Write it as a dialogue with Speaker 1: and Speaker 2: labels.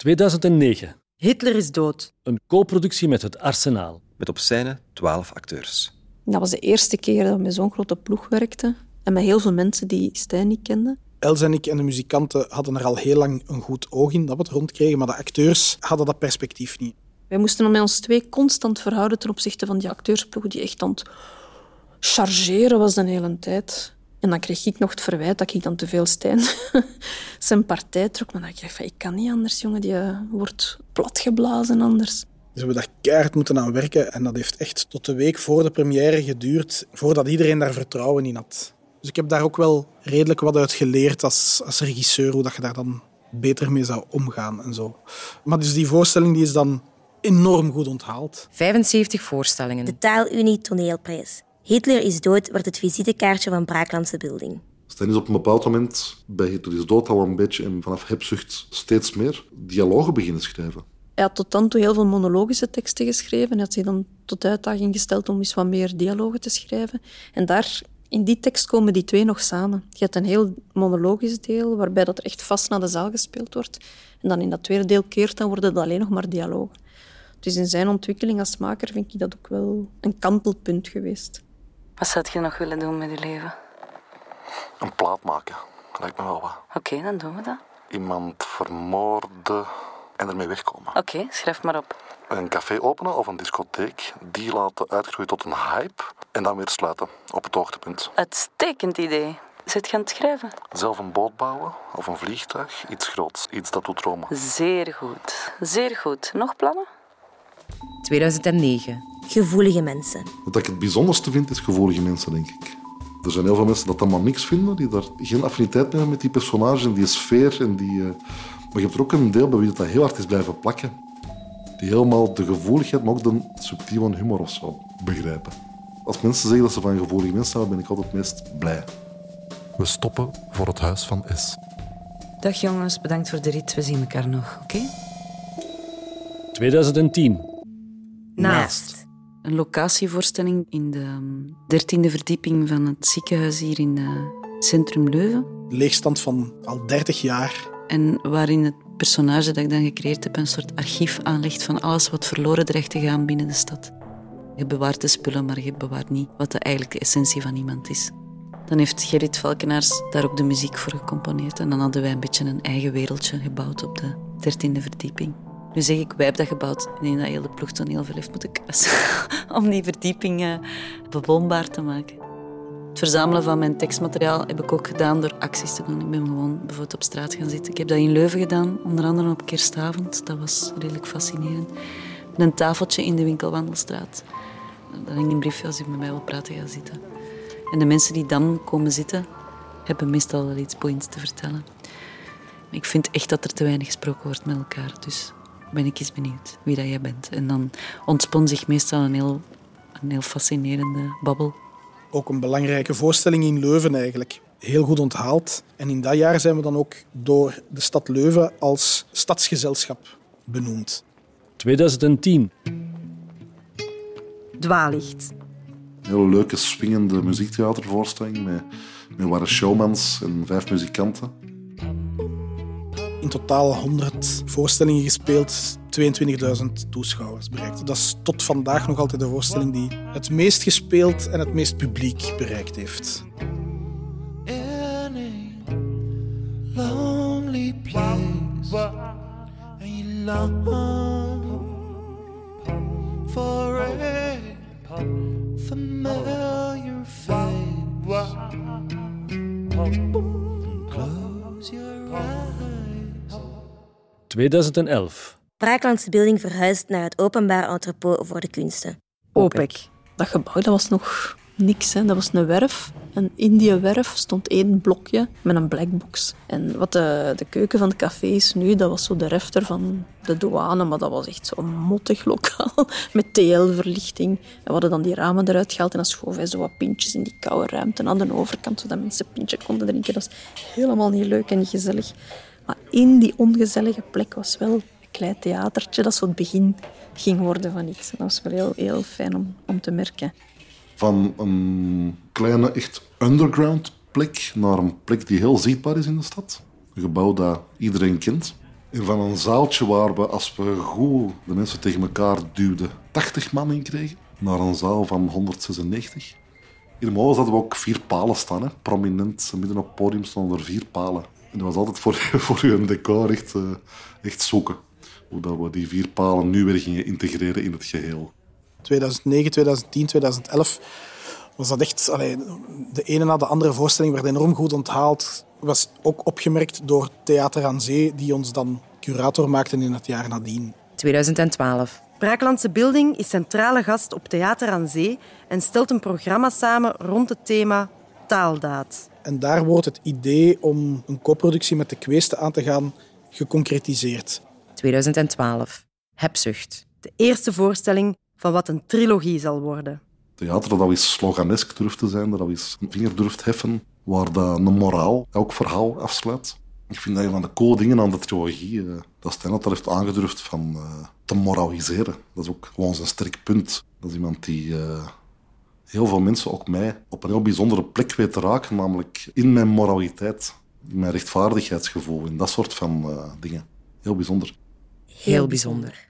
Speaker 1: 2009.
Speaker 2: Hitler is dood.
Speaker 1: Een co-productie met het Arsenaal.
Speaker 3: Met op scène twaalf acteurs.
Speaker 2: Dat was de eerste keer dat we met zo'n grote ploeg werkten. En met heel veel mensen die Stijn niet kenden.
Speaker 4: Els en ik en de muzikanten hadden er al heel lang een goed oog in dat we het rondkregen, maar de acteurs hadden dat perspectief niet.
Speaker 2: Wij moesten met ons twee constant verhouden ten opzichte van die acteursploeg die echt aan het chargeren was de hele tijd. En dan kreeg ik nog het verwijt dat ik dan te veel Stijn zijn partij trok. Maar dan dacht ik, van, ik kan niet anders, jongen. Die eh, wordt platgeblazen anders.
Speaker 4: Dus we hebben daar keihard moeten aan werken. En dat heeft echt tot de week voor de première geduurd, voordat iedereen daar vertrouwen in had. Dus ik heb daar ook wel redelijk wat uit geleerd als, als regisseur, hoe dat je daar dan beter mee zou omgaan en zo. Maar dus die voorstelling die is dan enorm goed onthaald.
Speaker 5: 75 voorstellingen.
Speaker 6: De Taalunie Toneelprijs. Hitler is dood wordt het visitekaartje van Braaklandse Building.
Speaker 7: Stan is op een bepaald moment bij Hitler is dood al een beetje en vanaf hebzucht steeds meer dialogen beginnen schrijven.
Speaker 2: Hij had tot dan toe heel veel monologische teksten geschreven. Hij had zich dan tot uitdaging gesteld om eens wat meer dialogen te schrijven. En daar, in die tekst komen die twee nog samen. Je hebt een heel monologisch deel, waarbij dat er echt vast naar de zaal gespeeld wordt. En dan in dat tweede deel keert, dan worden het alleen nog maar dialogen. Dus in zijn ontwikkeling als maker vind ik dat ook wel een kantelpunt geweest.
Speaker 8: Wat zou je nog willen doen met je leven?
Speaker 7: Een plaat maken, lijkt me wel wat.
Speaker 8: Oké, dan doen we dat.
Speaker 7: Iemand vermoorden en ermee wegkomen.
Speaker 8: Oké, schrijf maar op.
Speaker 7: Een café openen of een discotheek, die laten uitgroeien tot een hype en dan weer sluiten op het hoogtepunt.
Speaker 8: Uitstekend idee. Zit je aan het schrijven?
Speaker 7: Zelf een boot bouwen of een vliegtuig, iets groots, iets dat doet dromen.
Speaker 8: Zeer goed, zeer goed. Nog plannen?
Speaker 5: 2009.
Speaker 6: Gevoelige mensen.
Speaker 7: Wat ik het bijzonderste vind, is gevoelige mensen, denk ik. Er zijn heel veel mensen dat allemaal niks vinden, die daar geen affiniteit mee hebben met die personage en die sfeer. En die, uh... Maar je hebt er ook een deel bij wie dat heel hard is blijven plakken. Die helemaal de gevoeligheid, maar ook de subtiele humor of zo begrijpen. Als mensen zeggen dat ze van gevoelige mensen houden, ben ik altijd het meest blij.
Speaker 9: We stoppen voor het huis van S.
Speaker 8: Dag jongens, bedankt voor de rit. We zien elkaar nog, oké?
Speaker 1: 2010.
Speaker 5: Naast.
Speaker 8: Een locatievoorstelling in de dertiende verdieping van het ziekenhuis hier in het centrum Leuven.
Speaker 4: Leegstand van al 30 jaar.
Speaker 8: En waarin het personage dat ik dan gecreëerd heb een soort archief aanlegt van alles wat verloren dreigt te gaan binnen de stad. Je bewaart de spullen, maar je bewaart niet wat de eigenlijke essentie van iemand is. Dan heeft Gerrit Valkenaars daar ook de muziek voor gecomponeerd. En dan hadden wij een beetje een eigen wereldje gebouwd op de dertiende verdieping. Nu zeg ik, wij hebben dat gebouwd. Ik denk dat heel de ploeg moeten krassen om die verdieping uh, bewoonbaar te maken. Het verzamelen van mijn tekstmateriaal heb ik ook gedaan door acties te doen. Ik ben gewoon bijvoorbeeld op straat gaan zitten. Ik heb dat in Leuven gedaan, onder andere op kerstavond. Dat was redelijk fascinerend. Met een tafeltje in de winkelwandelstraat. Dan hing een briefje als je met mij wil praten, gaan zitten. En de mensen die dan komen zitten, hebben meestal wel iets boeiends te vertellen. Ik vind echt dat er te weinig gesproken wordt met elkaar. Dus ben ik eens benieuwd wie dat jij bent. En dan ontspon zich meestal een heel, een heel fascinerende babbel.
Speaker 4: Ook een belangrijke voorstelling in Leuven eigenlijk. Heel goed onthaald. En in dat jaar zijn we dan ook door de stad Leuven als stadsgezelschap benoemd.
Speaker 1: 2010.
Speaker 5: Dwaallicht.
Speaker 7: Een hele leuke, swingende muziektheatervoorstelling met, met ware showmans en vijf muzikanten.
Speaker 4: In totaal 100 voorstellingen gespeeld, 22.000 toeschouwers bereikt. Dat is tot vandaag nog altijd de voorstelling die het meest gespeeld en het meest publiek bereikt heeft.
Speaker 10: familiar face.
Speaker 1: 2011.
Speaker 6: Braaklandse Building verhuist naar het openbaar entrepot voor de kunsten.
Speaker 2: OPEC. Dat gebouw dat was nog niks. Hè. Dat was een werf. En in die werf stond één blokje met een blackbox. En wat de, de keuken van het café is nu, dat was zo de refter van de douane. Maar dat was echt zo'n mottig lokaal met TL-verlichting. En we hadden dan die ramen eruit gehaald en dan schoven wij zo wat pintjes in die koude ruimte aan de overkant, zodat mensen een pintje konden drinken. Dat was helemaal niet leuk en niet gezellig. Maar in die ongezellige plek was wel een klein theatertje dat zo het begin ging worden van iets. Dat was wel heel, heel fijn om, om te merken.
Speaker 7: Van een kleine, echt underground plek naar een plek die heel zichtbaar is in de stad. Een gebouw dat iedereen kent. En van een zaaltje waar we, als we goed de mensen tegen elkaar duwden, 80 man in kregen, naar een zaal van 196. In Moos hadden we ook vier palen staan. Hè. Prominent, midden op het podium stonden er vier palen. En dat was altijd voor, voor een decor echt, uh, echt zoeken. Hoe dat we die vier palen nu weer gingen integreren in het geheel.
Speaker 4: 2009, 2010, 2011 was dat echt... Allee, de ene na de andere voorstelling werd enorm goed onthaald. Was ook opgemerkt door Theater aan Zee, die ons dan curator maakte in het jaar nadien.
Speaker 5: 2012.
Speaker 11: Braaklandse Building is centrale gast op Theater aan Zee en stelt een programma samen rond het thema taaldaad.
Speaker 4: En daar wordt het idee om een co-productie met de Kweesten aan te gaan geconcretiseerd.
Speaker 5: 2012. Hebzucht.
Speaker 11: De eerste voorstelling van wat een trilogie zal worden.
Speaker 7: Theater dat eens sloganesk durft te zijn, dat eens een vinger durft heffen, waar dat een moraal elk verhaal afsluit. Ik vind dat een van de coole dingen aan de trilogie, uh, dat Stijn dat heeft aangedurfd van uh, te moraliseren. Dat is ook gewoon zijn sterk punt. Dat is iemand die uh, heel veel mensen, ook mij, op een heel bijzondere plek weet te raken, namelijk in mijn moraliteit, in mijn rechtvaardigheidsgevoel, in dat soort van dingen. Heel bijzonder.
Speaker 5: Heel bijzonder.